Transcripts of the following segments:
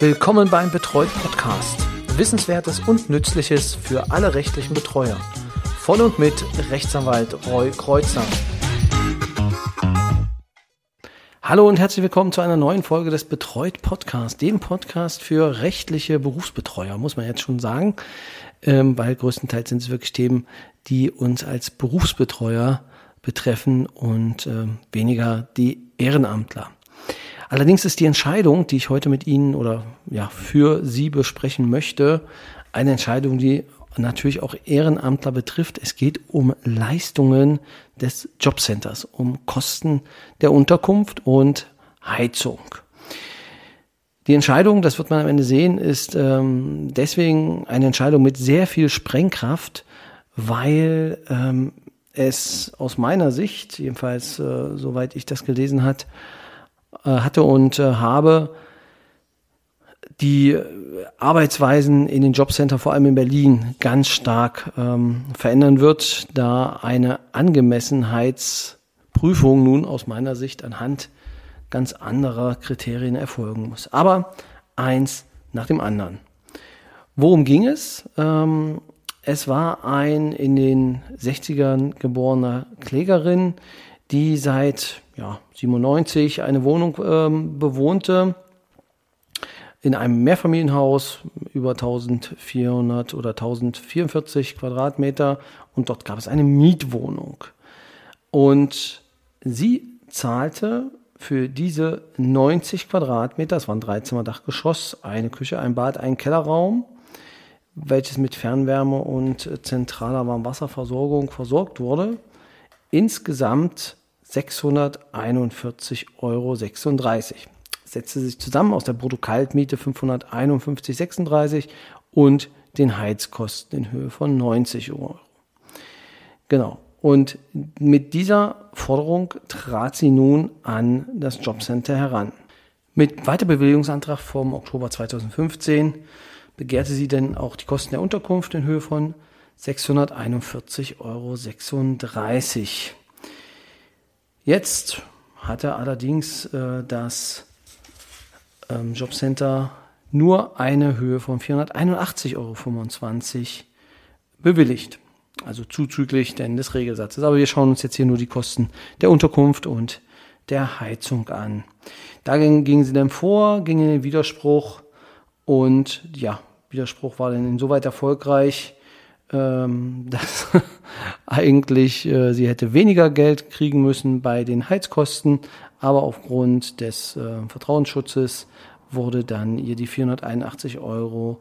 Willkommen beim Betreut Podcast. Wissenswertes und Nützliches für alle rechtlichen Betreuer. Von und mit Rechtsanwalt Roy Kreuzer. Hallo und herzlich willkommen zu einer neuen Folge des Betreut Podcast, dem Podcast für rechtliche Berufsbetreuer, muss man jetzt schon sagen, ähm, weil größtenteils sind es wirklich Themen, die uns als Berufsbetreuer betreffen und äh, weniger die Ehrenamtler. Allerdings ist die Entscheidung, die ich heute mit Ihnen oder ja für Sie besprechen möchte, eine Entscheidung, die natürlich auch Ehrenamtler betrifft. Es geht um Leistungen des Jobcenters, um Kosten der Unterkunft und Heizung. Die Entscheidung, das wird man am Ende sehen, ist ähm, deswegen eine Entscheidung mit sehr viel Sprengkraft, weil ähm, es aus meiner Sicht, jedenfalls äh, soweit ich das gelesen hat, hatte und äh, habe, die Arbeitsweisen in den Jobcenter, vor allem in Berlin, ganz stark ähm, verändern wird, da eine Angemessenheitsprüfung nun aus meiner Sicht anhand ganz anderer Kriterien erfolgen muss. Aber eins nach dem anderen. Worum ging es? Ähm, es war ein in den 60ern geborener Klägerin, die seit ja, 97 eine Wohnung ähm, bewohnte in einem Mehrfamilienhaus über 1400 oder 1044 Quadratmeter und dort gab es eine Mietwohnung. Und sie zahlte für diese 90 Quadratmeter, das waren drei Zimmer Dachgeschoss, eine Küche, ein Bad, ein Kellerraum, welches mit Fernwärme und zentraler Warmwasserversorgung versorgt wurde, insgesamt 641,36 Euro. Setzte sich zusammen aus der Brutto-Kaltmiete 551,36 und den Heizkosten in Höhe von 90 Euro. Genau. Und mit dieser Forderung trat sie nun an das Jobcenter heran. Mit Weiterbewilligungsantrag vom Oktober 2015 begehrte sie denn auch die Kosten der Unterkunft in Höhe von 641,36 Euro. Jetzt hatte allerdings äh, das ähm, Jobcenter nur eine Höhe von 481,25 Euro bewilligt. Also zuzüglich denn des Regelsatzes. Aber wir schauen uns jetzt hier nur die Kosten der Unterkunft und der Heizung an. Da gingen sie dann vor, gingen in den Widerspruch und ja, Widerspruch war dann insoweit erfolgreich, ähm, dass eigentlich äh, sie hätte weniger Geld kriegen müssen bei den Heizkosten, aber aufgrund des äh, Vertrauensschutzes wurde dann ihr die 481 Euro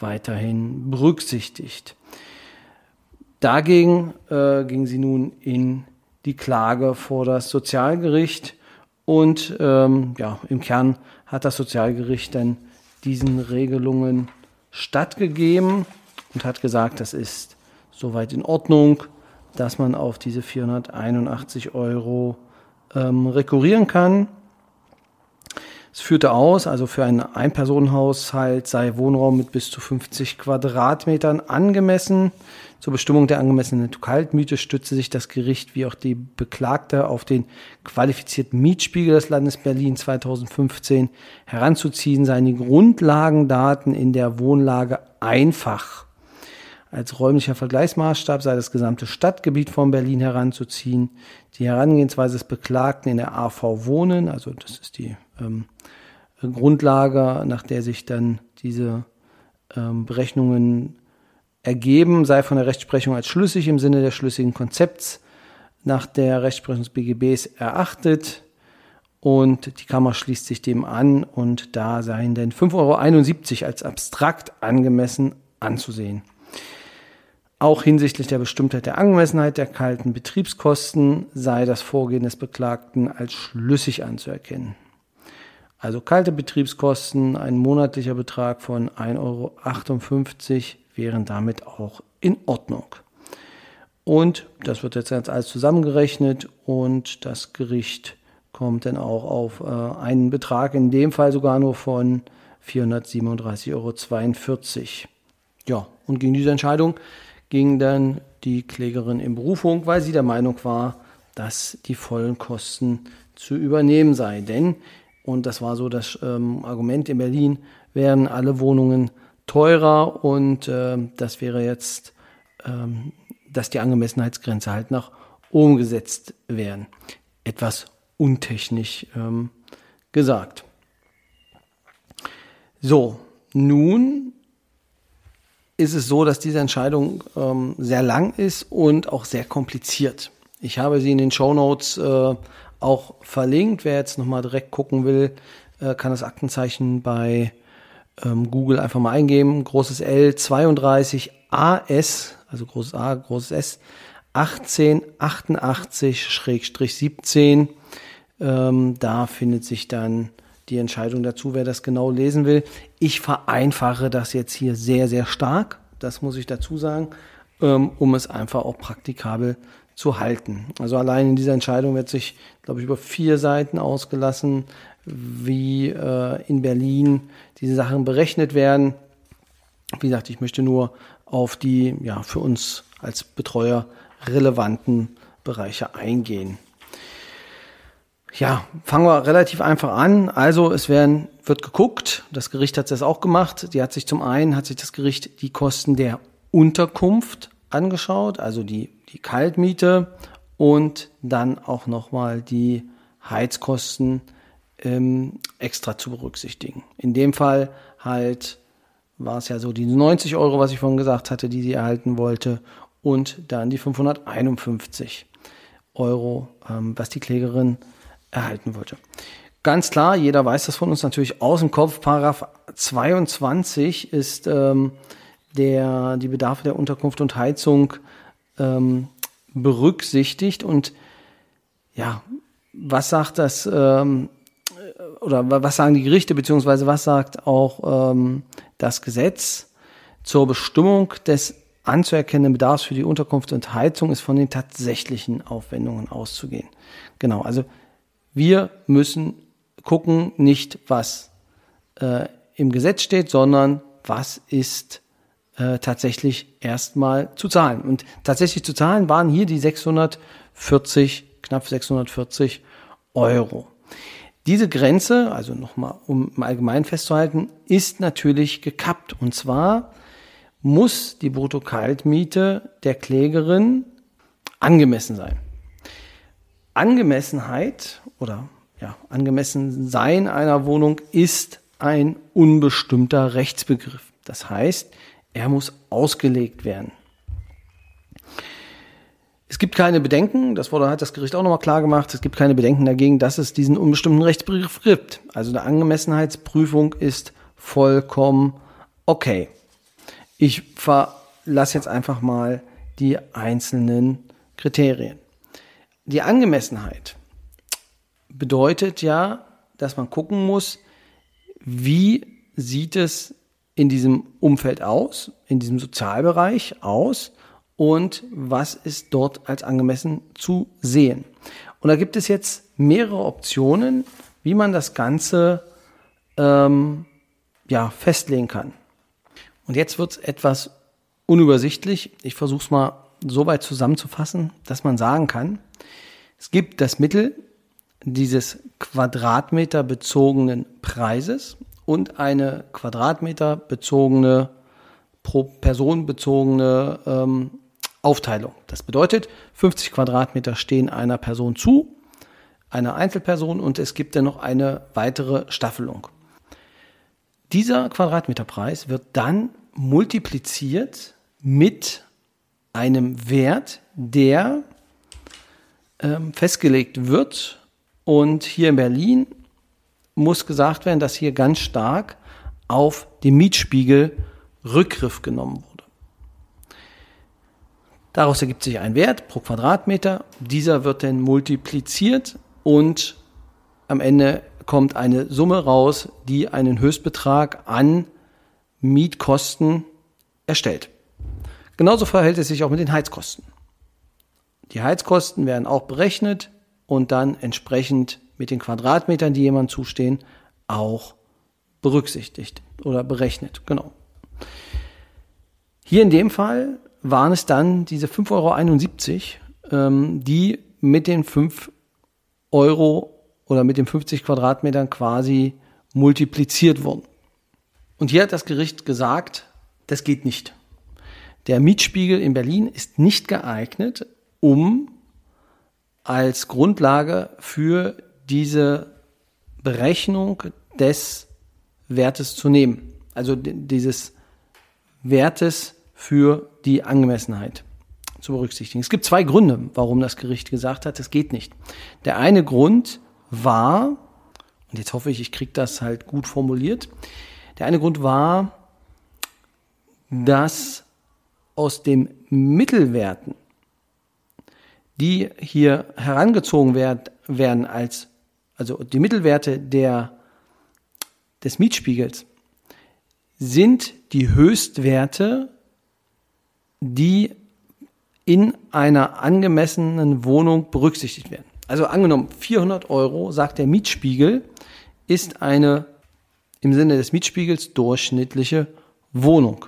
weiterhin berücksichtigt. Dagegen äh, ging sie nun in die Klage vor das Sozialgericht und ähm, ja, im Kern hat das Sozialgericht dann diesen Regelungen stattgegeben und hat gesagt, das ist soweit in Ordnung, dass man auf diese 481 Euro ähm, rekurrieren kann. Es führte aus, also für einen Einpersonenhaushalt sei Wohnraum mit bis zu 50 Quadratmetern angemessen. Zur Bestimmung der angemessenen Kaltmiete stützte sich das Gericht wie auch die Beklagte auf den qualifizierten Mietspiegel des Landes Berlin 2015. Heranzuziehen seien die Grundlagendaten in der Wohnlage einfach. Als räumlicher Vergleichsmaßstab sei das gesamte Stadtgebiet von Berlin heranzuziehen. Die Herangehensweise des Beklagten in der AV Wohnen, also das ist die ähm, Grundlage, nach der sich dann diese ähm, Berechnungen ergeben, sei von der Rechtsprechung als schlüssig im Sinne des schlüssigen Konzepts nach der Rechtsprechung des BGBs erachtet. Und die Kammer schließt sich dem an und da seien denn 5,71 Euro als abstrakt angemessen anzusehen. Auch hinsichtlich der Bestimmtheit der Angemessenheit der kalten Betriebskosten sei das Vorgehen des Beklagten als schlüssig anzuerkennen. Also kalte Betriebskosten, ein monatlicher Betrag von 1,58 Euro wären damit auch in Ordnung. Und das wird jetzt alles zusammengerechnet und das Gericht kommt dann auch auf äh, einen Betrag, in dem Fall sogar nur von 437,42 Euro. Ja, und gegen diese Entscheidung ging dann die Klägerin in Berufung, weil sie der Meinung war, dass die vollen Kosten zu übernehmen sei. Denn Und das war so das ähm, Argument in Berlin, wären alle Wohnungen teurer und äh, das wäre jetzt, ähm, dass die Angemessenheitsgrenze halt nach oben gesetzt werden. Etwas untechnisch ähm, gesagt. So, nun ist es so, dass diese Entscheidung ähm, sehr lang ist und auch sehr kompliziert. Ich habe sie in den Show Notes äh, auch verlinkt. Wer jetzt nochmal direkt gucken will, äh, kann das Aktenzeichen bei ähm, Google einfach mal eingeben. Großes L 32 AS, also großes A, großes S, 1888-17. Ähm, da findet sich dann die Entscheidung dazu, wer das genau lesen will. Ich vereinfache das jetzt hier sehr, sehr stark. Das muss ich dazu sagen, ähm, um es einfach auch praktikabel zu halten. Also allein in dieser Entscheidung wird sich, glaube ich, über vier Seiten ausgelassen, wie äh, in Berlin diese Sachen berechnet werden. Wie gesagt, ich möchte nur auf die ja für uns als Betreuer relevanten Bereiche eingehen. Ja, fangen wir relativ einfach an. Also es werden, wird geguckt, das Gericht hat das auch gemacht. Die hat sich zum einen, hat sich das Gericht die Kosten der Unterkunft angeschaut, also die, die Kaltmiete und dann auch nochmal die Heizkosten ähm, extra zu berücksichtigen. In dem Fall halt war es ja so die 90 Euro, was ich vorhin gesagt hatte, die sie erhalten wollte und dann die 551 Euro, ähm, was die Klägerin erhalten wollte. Ganz klar, jeder weiß das von uns natürlich aus dem Kopf. Paragraph 22 ist ähm, der, die Bedarfe der Unterkunft und Heizung ähm, berücksichtigt. Und ja, was sagt das, ähm, oder was sagen die Gerichte, beziehungsweise was sagt auch ähm, das Gesetz zur Bestimmung des anzuerkennenden Bedarfs für die Unterkunft und Heizung ist von den tatsächlichen Aufwendungen auszugehen. Genau, also wir müssen gucken, nicht was äh, im Gesetz steht, sondern was ist äh, tatsächlich erstmal zu zahlen. Und tatsächlich zu zahlen waren hier die 640, knapp 640 Euro. Diese Grenze, also nochmal, um im Allgemeinen festzuhalten, ist natürlich gekappt. Und zwar muss die Bruttokaltmiete der Klägerin angemessen sein. Angemessenheit oder ja, angemessen sein einer Wohnung ist ein unbestimmter Rechtsbegriff. Das heißt, er muss ausgelegt werden. Es gibt keine Bedenken, das wurde hat das Gericht auch nochmal klar gemacht, es gibt keine Bedenken dagegen, dass es diesen unbestimmten Rechtsbegriff gibt. Also eine Angemessenheitsprüfung ist vollkommen okay. Ich verlasse jetzt einfach mal die einzelnen Kriterien. Die Angemessenheit bedeutet ja, dass man gucken muss, wie sieht es in diesem Umfeld aus, in diesem Sozialbereich aus und was ist dort als angemessen zu sehen. Und da gibt es jetzt mehrere Optionen, wie man das Ganze ähm, ja, festlegen kann. Und jetzt wird es etwas unübersichtlich. Ich versuche es mal so weit zusammenzufassen, dass man sagen kann, es gibt das Mittel dieses Quadratmeter bezogenen Preises und eine Quadratmeter bezogene, pro Person bezogene ähm, Aufteilung. Das bedeutet, 50 Quadratmeter stehen einer Person zu, einer Einzelperson und es gibt dann noch eine weitere Staffelung. Dieser Quadratmeterpreis wird dann multipliziert mit einem Wert, der ähm, festgelegt wird. Und hier in Berlin muss gesagt werden, dass hier ganz stark auf den Mietspiegel Rückgriff genommen wurde. Daraus ergibt sich ein Wert pro Quadratmeter. Dieser wird dann multipliziert und am Ende kommt eine Summe raus, die einen Höchstbetrag an Mietkosten erstellt. Genauso verhält es sich auch mit den Heizkosten. Die Heizkosten werden auch berechnet und dann entsprechend mit den Quadratmetern, die jemand zustehen, auch berücksichtigt oder berechnet. Genau. Hier in dem Fall waren es dann diese 5,71 Euro, ähm, die mit den 5 Euro oder mit den 50 Quadratmetern quasi multipliziert wurden. Und hier hat das Gericht gesagt, das geht nicht. Der Mietspiegel in Berlin ist nicht geeignet, um als Grundlage für diese Berechnung des Wertes zu nehmen. Also dieses Wertes für die Angemessenheit zu berücksichtigen. Es gibt zwei Gründe, warum das Gericht gesagt hat, es geht nicht. Der eine Grund war, und jetzt hoffe ich, ich kriege das halt gut formuliert, der eine Grund war, dass aus den Mittelwerten, die hier herangezogen werden als, also die Mittelwerte der, des Mietspiegels, sind die Höchstwerte, die in einer angemessenen Wohnung berücksichtigt werden. Also angenommen 400 Euro, sagt der Mietspiegel, ist eine im Sinne des Mietspiegels durchschnittliche Wohnung.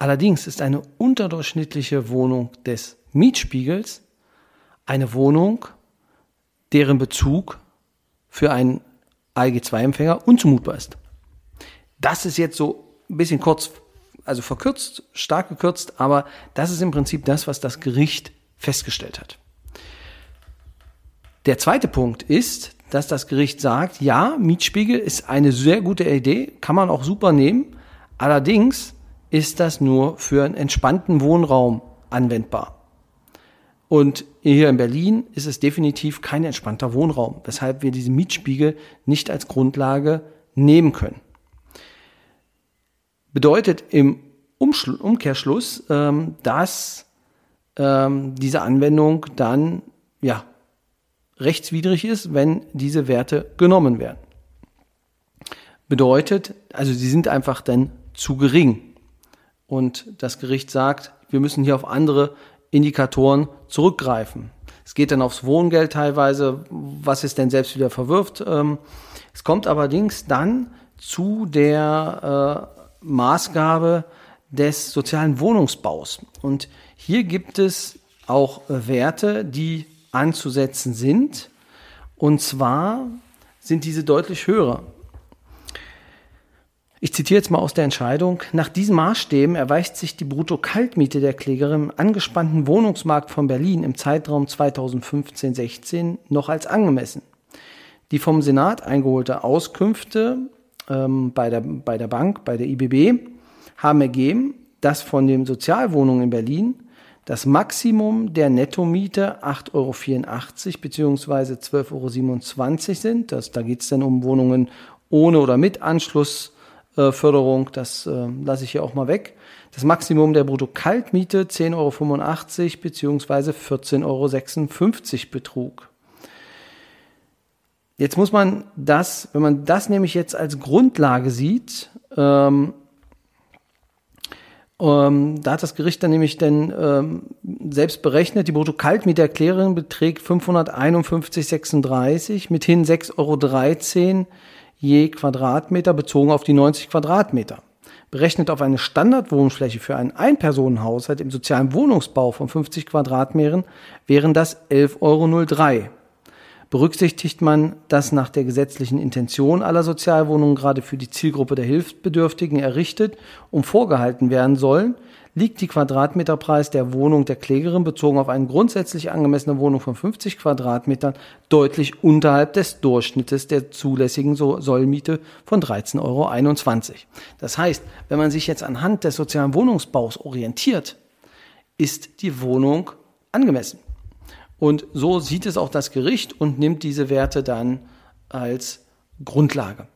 Allerdings ist eine unterdurchschnittliche Wohnung des Mietspiegels eine Wohnung, deren Bezug für einen ALG-2-Empfänger unzumutbar ist. Das ist jetzt so ein bisschen kurz, also verkürzt, stark gekürzt, aber das ist im Prinzip das, was das Gericht festgestellt hat. Der zweite Punkt ist, dass das Gericht sagt, ja, Mietspiegel ist eine sehr gute Idee, kann man auch super nehmen. Allerdings ist das nur für einen entspannten Wohnraum anwendbar. Und hier in Berlin ist es definitiv kein entspannter Wohnraum, weshalb wir diesen Mietspiegel nicht als Grundlage nehmen können. Bedeutet im Umschlu Umkehrschluss, ähm, dass ähm, diese Anwendung dann ja rechtswidrig ist, wenn diese Werte genommen werden. Bedeutet, also sie sind einfach dann zu gering. Und das Gericht sagt, wir müssen hier auf andere Indikatoren zurückgreifen. Es geht dann aufs Wohngeld teilweise, was es denn selbst wieder verwirft. Ähm, es kommt allerdings dann zu der äh, Maßgabe des sozialen Wohnungsbaus. Und hier gibt es auch Werte, die anzusetzen sind. Und zwar sind diese deutlich höher. Ich zitiere jetzt mal aus der Entscheidung. Nach diesen Maßstäben erweist sich die Brutto-Kaltmiete der Klägerin im angespannten Wohnungsmarkt von Berlin im Zeitraum 2015-16 noch als angemessen. Die vom Senat eingeholte Auskünfte ähm, bei, der, bei der Bank, bei der IBB, haben ergeben, dass von den Sozialwohnungen in Berlin das Maximum der Nettomiete 8,84 Euro bzw. 12,27 Euro sind. Das, da geht es dann um Wohnungen ohne oder mit Anschlussförderung. Äh, das äh, lasse ich hier auch mal weg. Das Maximum der Brutto-Kaltmiete 10,85 Euro bzw. 14,56 Euro betrug. Jetzt muss man das, wenn man das nämlich jetzt als Grundlage sieht, ähm, ähm, da hat das Gericht dann nämlich dann ähm, selbst berechnet, die Brutto-Kaltmieterklärung beträgt 551,36, mithin 6,13 Euro je Quadratmeter bezogen auf die 90 Quadratmeter. Berechnet auf eine Standardwohnfläche für einen Einpersonenhaushalt im sozialen Wohnungsbau von 50 Quadratmetern wären das 11,03 Euro. Berücksichtigt man, dass nach der gesetzlichen Intention aller Sozialwohnungen gerade für die Zielgruppe der Hilfsbedürftigen errichtet und vorgehalten werden sollen, liegt die Quadratmeterpreis der Wohnung der Klägerin bezogen auf eine grundsätzlich angemessene Wohnung von 50 Quadratmetern deutlich unterhalb des Durchschnittes der zulässigen Sollmiete von 13,21 Euro. Das heißt, wenn man sich jetzt anhand des sozialen Wohnungsbaus orientiert, ist die Wohnung angemessen. Und so sieht es auch das Gericht und nimmt diese Werte dann als Grundlage.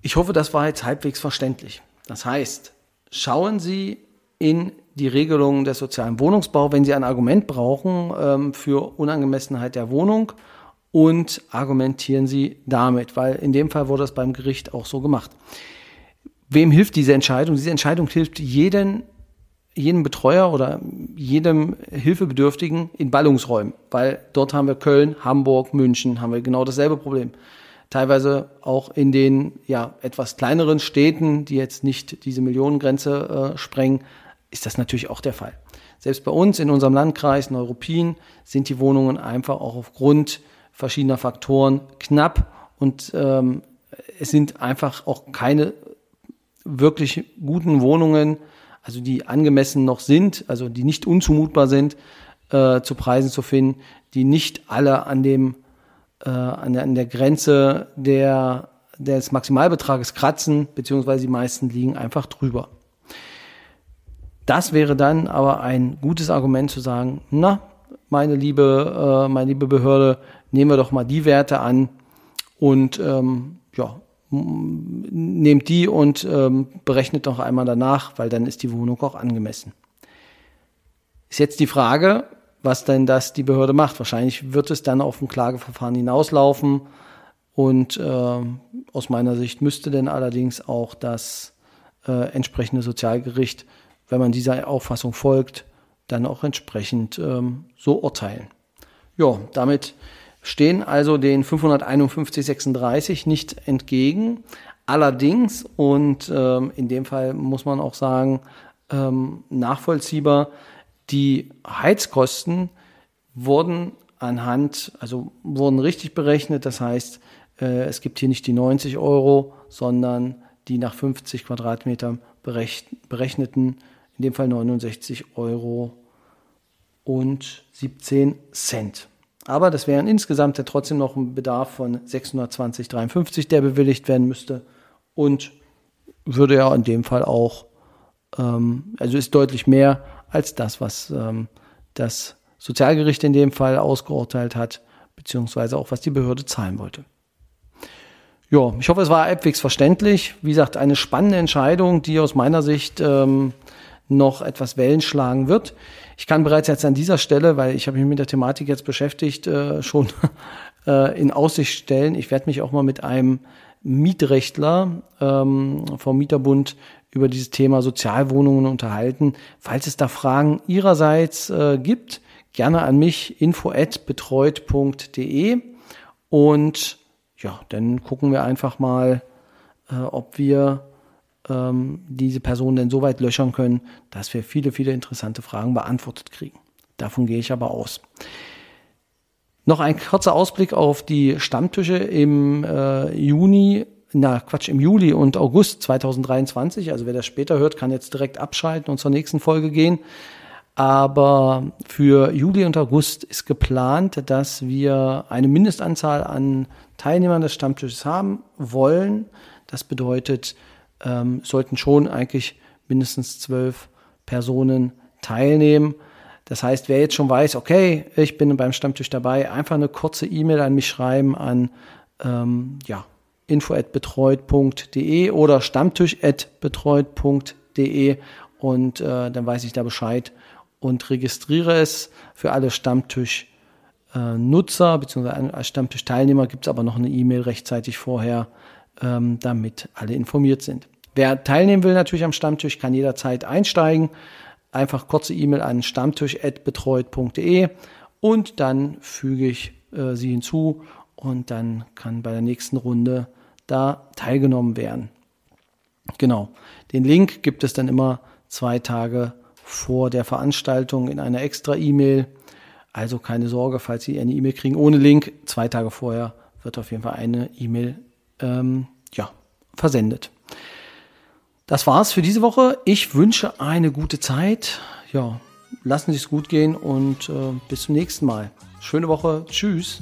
Ich hoffe, das war jetzt halbwegs verständlich. Das heißt, schauen Sie in die Regelungen des sozialen Wohnungsbau, wenn Sie ein Argument brauchen ähm, für Unangemessenheit der Wohnung und argumentieren Sie damit, weil in dem Fall wurde das beim Gericht auch so gemacht. Wem hilft diese Entscheidung? Diese Entscheidung hilft jeden jedem Betreuer oder jedem Hilfebedürftigen in Ballungsräumen, weil dort haben wir Köln, Hamburg, München, haben wir genau dasselbe Problem. Teilweise auch in den ja etwas kleineren Städten, die jetzt nicht diese Millionengrenze äh, sprengen, ist das natürlich auch der Fall. Selbst bei uns in unserem Landkreis Neuruppin sind die Wohnungen einfach auch aufgrund verschiedener Faktoren knapp und ähm, es sind einfach auch keine wirklich guten Wohnungen, also die angemessen noch sind, also die nicht unzumutbar sind, äh, zu Preisen zu finden, die nicht alle an dem äh, an, der, an der Grenze der, des Maximalbetrages kratzen, beziehungsweise die meisten liegen einfach drüber. Das wäre dann aber ein gutes Argument zu sagen, na, meine liebe, äh, meine liebe Behörde, nehmen wir doch mal die Werte an und ähm, ja, nehmt die und ähm, berechnet doch einmal danach, weil dann ist die Wohnung auch angemessen. Ist jetzt die Frage, was denn das die Behörde macht. Wahrscheinlich wird es dann auf ein Klageverfahren hinauslaufen und äh, aus meiner Sicht müsste denn allerdings auch das äh, entsprechende Sozialgericht, wenn man dieser Auffassung folgt, dann auch entsprechend ähm, so urteilen. Ja, damit stehen also den 551,36 nicht entgegen. Allerdings, und ähm, in dem Fall muss man auch sagen, ähm, nachvollziehbar, die Heizkosten wurden anhand, also wurden richtig berechnet. Das heißt, äh, es gibt hier nicht die 90 Euro, sondern die nach 50 Quadratmetern berechneten, in dem Fall 69 Euro und 17 Cent. Aber das wären insgesamt ja trotzdem noch ein Bedarf von 620,53, der bewilligt werden müsste. Und würde ja in dem Fall auch, ähm, also ist deutlich mehr als das, was ähm, das Sozialgericht in dem Fall ausgeurteilt hat, beziehungsweise auch was die Behörde zahlen wollte. Ja, ich hoffe, es war halbwegs verständlich. Wie gesagt, eine spannende Entscheidung, die aus meiner Sicht ähm, noch etwas Wellen schlagen wird. Ich kann bereits jetzt an dieser Stelle, weil ich habe mich mit der Thematik jetzt beschäftigt, äh, schon äh, in Aussicht stellen. Ich werde mich auch mal mit einem Mietrechtler ähm, vom Mieterbund über dieses Thema Sozialwohnungen unterhalten. Falls es da Fragen Ihrerseits äh, gibt, gerne an mich info@betreut.de und ja, dann gucken wir einfach mal, äh, ob wir ähm, diese Person denn so weit löchern können, dass wir viele, viele interessante Fragen beantwortet kriegen. Davon gehe ich aber aus. Noch ein kurzer Ausblick auf die Stammtische im äh, Juni, na Quatsch, im Juli und August 2023. Also wer das später hört, kann jetzt direkt abschalten und zur nächsten Folge gehen. Aber für Juli und August ist geplant, dass wir eine Mindestanzahl an Teilnehmern des Stammtisches haben wollen. Das bedeutet, ähm, sollten schon eigentlich mindestens zwölf Personen teilnehmen. Das heißt, wer jetzt schon weiß, okay, ich bin beim Stammtisch dabei, einfach eine kurze E-Mail an mich schreiben an ähm, ja, info@betreut.de oder stammtisch@betreut.de und äh, dann weiß ich da Bescheid und registriere es für alle Stammtisch-Nutzer äh, bzw. als Stammtisch-Teilnehmer gibt es aber noch eine E-Mail rechtzeitig vorher ähm, damit alle informiert sind. Wer teilnehmen will natürlich am Stammtisch, kann jederzeit einsteigen. Einfach kurze E-Mail an stammtisch.betreut.de und dann füge ich äh, sie hinzu und dann kann bei der nächsten Runde da teilgenommen werden. Genau. Den Link gibt es dann immer zwei Tage vor der Veranstaltung in einer extra E-Mail. Also keine Sorge, falls Sie eine E-Mail kriegen ohne Link. Zwei Tage vorher wird auf jeden Fall eine E-Mail ähm, ja, versendet. Das war's für diese Woche. Ich wünsche eine gute Zeit. Ja, lassen Sie es gut gehen und äh, bis zum nächsten Mal. Schöne Woche. Tschüss.